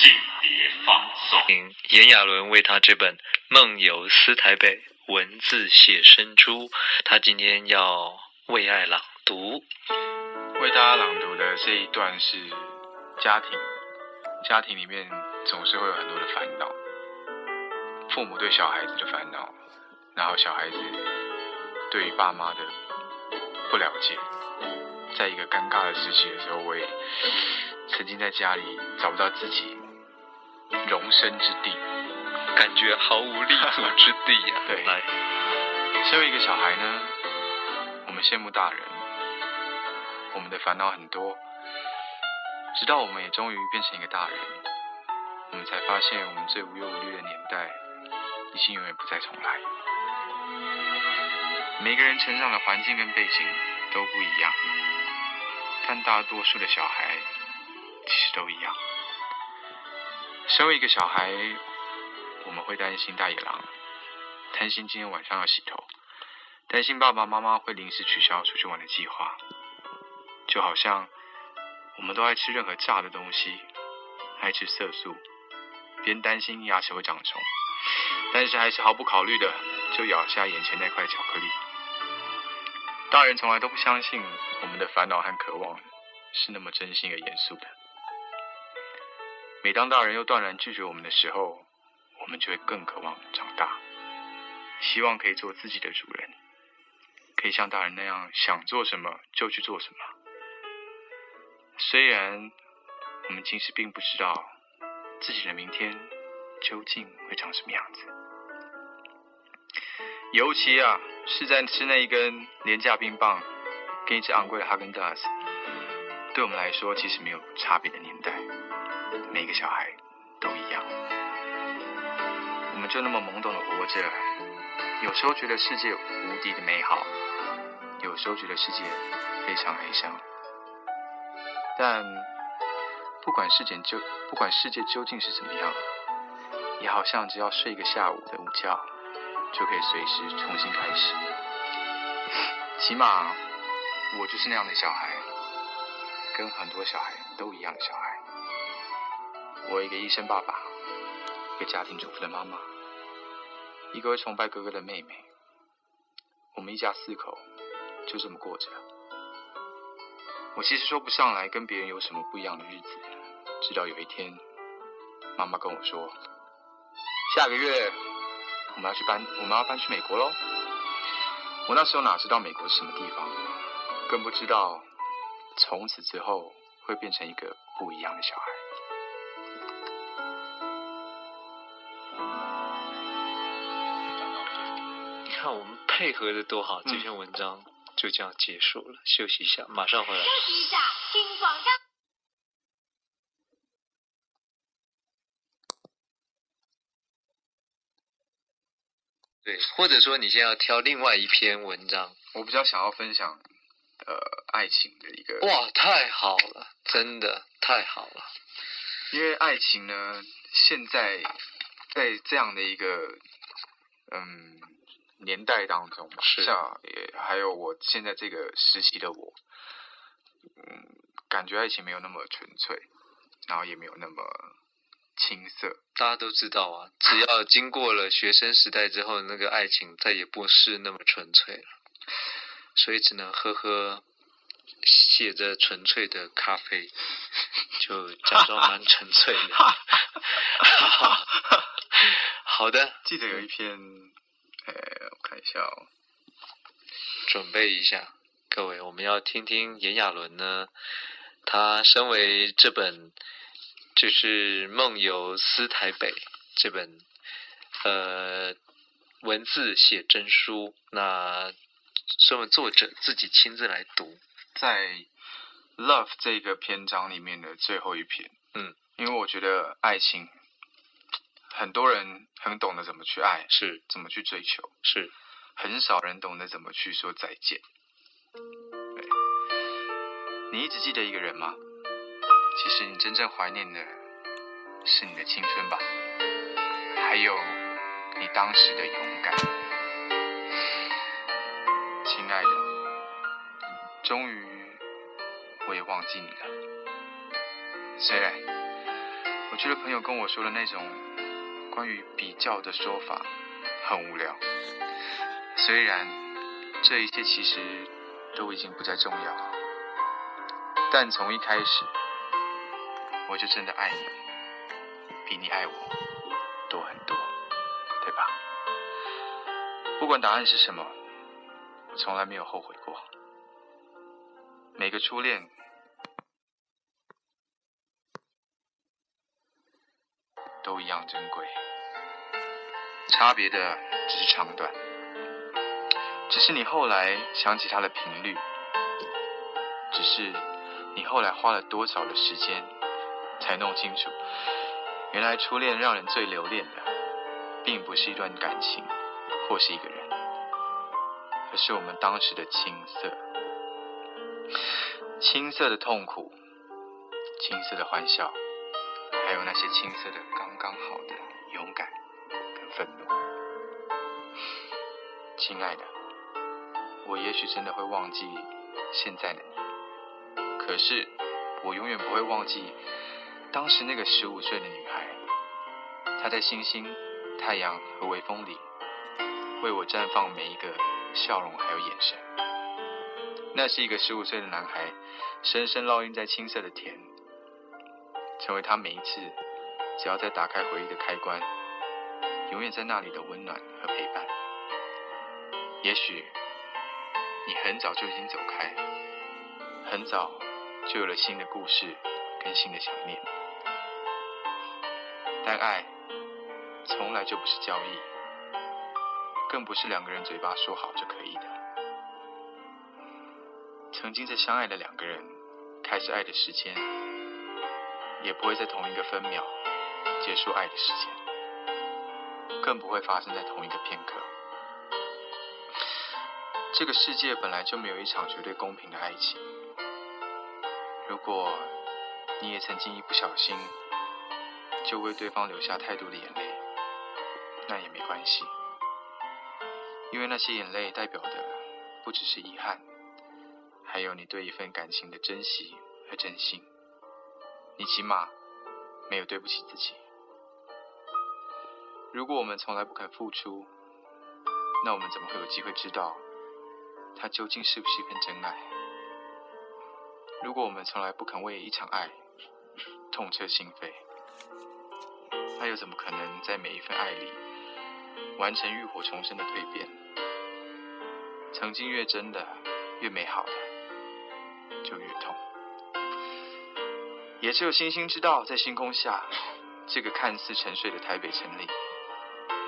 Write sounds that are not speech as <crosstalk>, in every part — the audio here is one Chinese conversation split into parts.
间谍放送。炎亚纶为他这本《梦游思台北》文字写生出，他今天要为爱朗读。为大家朗读的这一段是家庭，家庭里面总是会有很多的烦恼，父母对小孩子的烦恼，然后小孩子对于爸妈的不了解，在一个尴尬的时期的时候，我也曾经在家里找不到自己容身之地，感觉毫无立足之地呀、<laughs> 对来，身为一个小孩呢，我们羡慕大人，我们的烦恼很多，直到我们也终于变成一个大人，我们才发现我们最无忧无虑的年代已经永远不再重来。每个人成长的环境跟背景都不一样，但大多数的小孩其实都一样。身为一个小孩，我们会担心大野狼。担心今天晚上要洗头，担心爸爸妈妈会临时取消出去玩的计划，就好像我们都爱吃任何炸的东西，爱吃色素，边担心牙齿会长虫，但是还是毫不考虑的就咬下眼前那块巧克力。大人从来都不相信我们的烦恼和渴望是那么真心而严肃的。每当大人又断然拒绝我们的时候，我们就会更渴望长大。希望可以做自己的主人，可以像大人那样想做什么就去做什么。虽然我们其实并不知道自己的明天究竟会长什么样子，尤其啊是在吃那一根廉价冰棒跟一只昂贵的哈根达斯，对我们来说其实没有差别的年代，每个小孩都一样。我们就那么懵懂的活着。有时候觉得世界无敌的美好，有时候觉得世界非常悲伤。但不管世界究不管世界究竟是怎么样，也好像只要睡一个下午的午觉，就可以随时重新开始。起码我就是那样的小孩，跟很多小孩都一样的小孩。我一个医生爸爸，一个家庭主妇的妈妈。一个会崇拜哥哥的妹妹，我们一家四口就这么过着。我其实说不上来跟别人有什么不一样的日子，直到有一天，妈妈跟我说，下个月我们要去搬，我们要搬去美国喽。我那时候哪知道美国是什么地方，更不知道从此之后会变成一个不一样的小孩。看我们配合的多好，嗯这篇文章就这样结束了。休息一下，马上回来。休息一下，听广告。对，或者说你现在要挑另外一篇文章，我比较想要分享，呃，爱情的一个哇，太好了，真的太好了。因为爱情呢，现在在这样的一个嗯年代当中吧，是像也还有我现在这个时期的我，嗯，感觉爱情没有那么纯粹，然后也没有那么青涩。大家都知道啊，只要经过了学生时代之后，那个爱情再也不是那么纯粹了，所以只能喝喝写着纯粹的咖啡，<laughs> 就假装蛮纯粹的。<laughs> 好的，记得有一篇，呃，我看一下哦，准备一下，各位，我们要听听炎亚纶呢，他身为这本就是《梦游思台北》这本呃文字写真书，那身为作者自己亲自来读，在 Love 这个篇章里面的最后一篇，嗯，因为我觉得爱情，很多人很懂得怎么去爱，是怎么去追求，是，很少人懂得怎么去说再见。对，你一直记得一个人吗？其实你真正怀念的是你的青春吧，还有你当时的勇敢。亲爱的，终于我也忘记你了。虽然我觉得朋友跟我说的那种关于比较的说法很无聊。虽然这一切其实都已经不再重要，但从一开始我就真的爱你，比你爱我多很多，对吧？不管答案是什么，我从来没有后悔过。每个初恋都一样珍贵，差别的只是长短，只是你后来想起它的频率，只是你后来花了多少的时间才弄清楚，原来初恋让人最留恋的，并不是一段感情或是一个人，而是我们当时的青涩，青涩的痛苦，青涩的欢笑。还有那些青涩的刚刚好的勇敢跟愤怒，亲爱的，我也许真的会忘记现在的你，可是我永远不会忘记当时那个十五岁的女孩，她在星星、太阳和微风里为我绽放每一个笑容还有眼神。那是一个十五岁的男孩，深深烙印在青涩的田。成为他每一次只要再打开回忆的开关，永远在那里的温暖和陪伴。也许你很早就已经走开，很早就有了新的故事跟新的想念，但爱从来就不是交易，更不是两个人嘴巴说好就可以的。曾经在相爱的两个人开始爱的时间。也不会在同一个分秒结束爱的时间，更不会发生在同一个片刻。这个世界本来就没有一场绝对公平的爱情。如果你也曾经一不小心就为对方流下太多的眼泪，那也没关系，因为那些眼泪代表的不只是遗憾，还有你对一份感情的珍惜和真心。你起码没有对不起自己。如果我们从来不肯付出，那我们怎么会有机会知道它究竟是不是一份真爱？如果我们从来不肯为一场爱痛彻心扉，那又怎么可能在每一份爱里完成浴火重生的蜕变？曾经越真的、越美好的，就越痛。也只有星星知道，在星空下，这个看似沉睡的台北城里，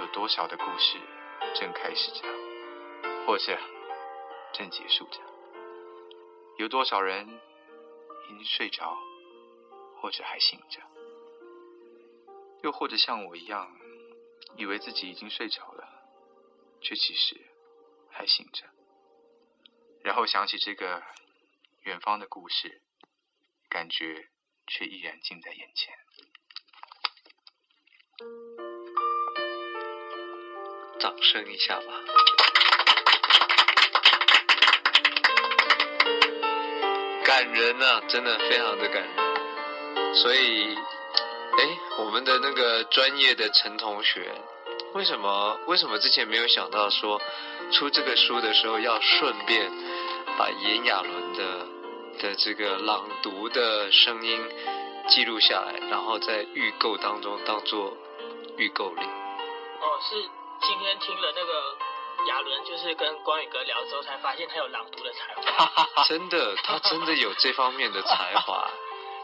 有多少的故事正开始着，或者正结束着；有多少人已经睡着，或者还醒着；又或者像我一样，以为自己已经睡着了，却其实还醒着。然后想起这个远方的故事，感觉。却依然近在眼前。掌声一下吧！感人呐，真的非常的感人。所以，哎，我们的那个专业的陈同学，为什么为什么之前没有想到说出这个书的时候要顺便把炎亚纶的？的这个朗读的声音记录下来，然后在预购当中当做预购礼。哦，是今天听了那个亚伦，就是跟光宇哥聊之后，才发现他有朗读的才华。<laughs> 真的，他真的有这方面的才华。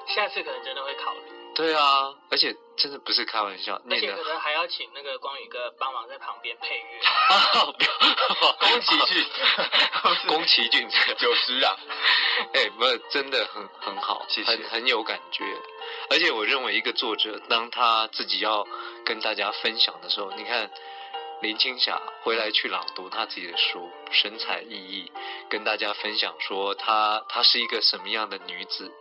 下次可能真的会考虑。对啊，而且真的不是开玩笑，而且可能还要请那个光宇哥帮忙在旁边配乐。宫崎骏，宫崎骏九十啊，<laughs> 哎，不是真的很很好，很很有感觉。而且我认为一个作者，当他自己要跟大家分享的时候，你看林青霞回来去朗读他自己的书，神采奕奕，跟大家分享说她她是一个什么样的女子。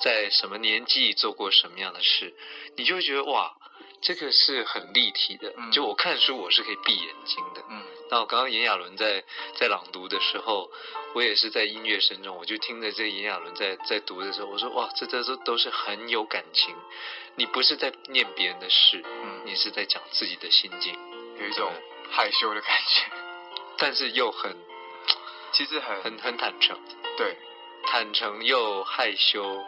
在什么年纪做过什么样的事，你就会觉得哇，这个是很立体的。就我看书，我是可以闭眼睛的。嗯。那我刚刚炎亚纶在在朗读的时候，我也是在音乐声中，我就听着这个炎亚纶在在读的时候，我说哇，这这都都是很有感情。你不是在念别人的事，嗯，你是在讲自己的心境，有一种害羞的感觉，但是又很其实很很很坦诚，对，坦诚又害羞，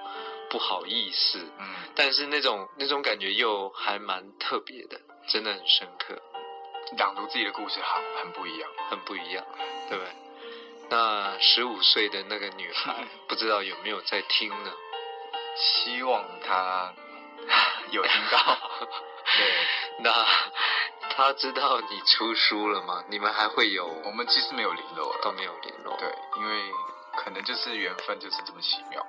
不好意思，嗯，但是那种那种感觉又还蛮特别的，真的很深刻，朗读自己的故事很很不一样。很不一样，对不对？那十五岁的那个女孩，不知道有没有在听呢？希望她 <laughs> 有听到，<laughs> 对，那她知道你出书了吗？你们还会有我们其实没有联络了，都没有联络？对，因为可能就是缘分就是这么奇妙。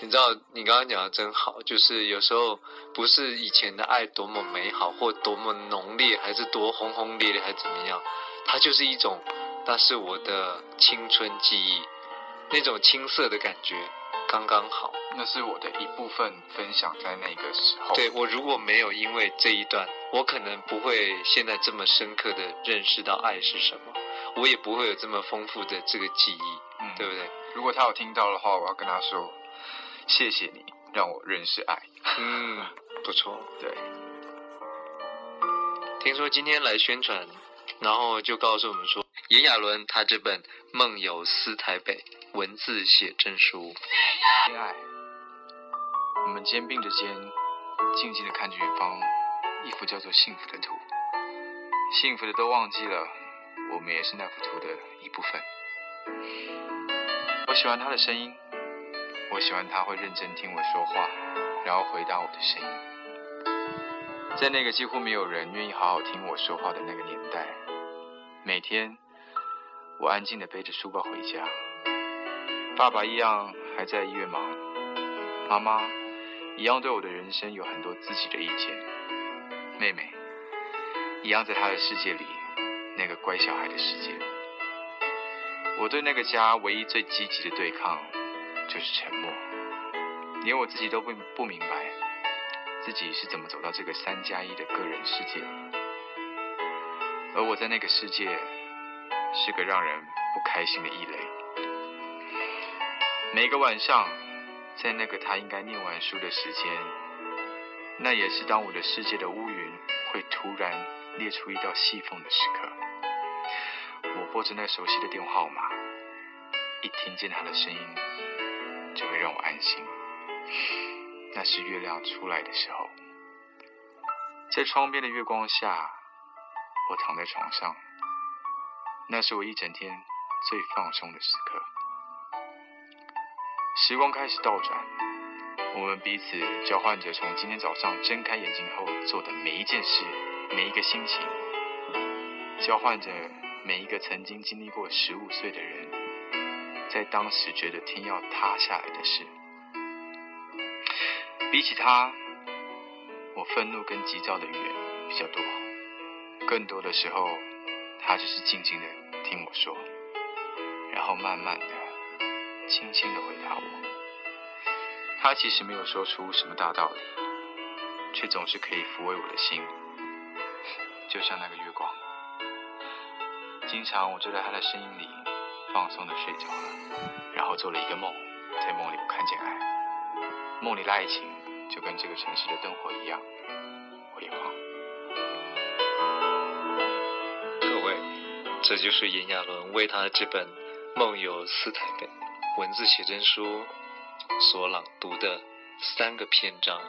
你知道，你刚刚讲的真好，就是有时候不是以前的爱多么美好，或多么浓烈，还是多轰轰烈烈，还是怎么样，它就是一种，那是我的青春记忆，那种青涩的感觉，刚刚好。那是我的一部分分享在那个时候。对我如果没有因为这一段，我可能不会现在这么深刻的认识到爱是什么，我也不会有这么丰富的这个记忆，嗯对不对？如果他有听到的话，我要跟他说，谢谢你让我认识爱。嗯，<laughs> 不错。对，听说今天来宣传，然后就告诉我们说，炎亚纶他这本《梦游思台北》文字写真书，恋爱，我们肩并着肩，静静的看着远方一幅叫做幸福的图。幸福的都忘记了，我们也是那幅图的一部分。我喜欢他的声音，我喜欢他会认真听我说话，然后回答我的声音。在那个几乎没有人愿意好好听我说话的那个年代，每天我安静的背着书包回家，爸爸一样还在医院忙，妈妈一样对我的人生有很多自己的意见，妹妹一样在她的世界里，那个乖小孩的世界。我对那个家唯一最积极的对抗就是沉默，连我自己都不不明白自己是怎么走到这个三加一的个人世界里，而我在那个世界是个让人不开心的异类。每个晚上，在那个他应该念完书的时间，那也是当我的世界的乌云会突然裂出一道细缝的时刻。我拨着那熟悉的电话号码，一听见他的声音，就会让我安心。那是月亮出来的时候，在窗边的月光下，我躺在床上，那是我一整天最放松的时刻。时光开始倒转，我们彼此交换着从今天早上睁开眼睛后做的每一件事、每一个心情，交换着每一个曾经经历过十五岁的人，在当时觉得天要塌下来的事。比起他，我愤怒跟急躁的语言比较多，更多的时候，他只是静静的听我说，然后慢慢的。轻轻的回答我。他其实没有说出什么大道理，却总是可以抚慰我的心，就像那个月光。经常我就在他的声音里放松的睡着了，然后做了一个梦，在梦里我看见爱，梦里的爱情就跟这个城市的灯火一样辉煌。各位，这就是炎亚纶为他的这本《梦游四台北》。文字写真书所朗读的三个篇章。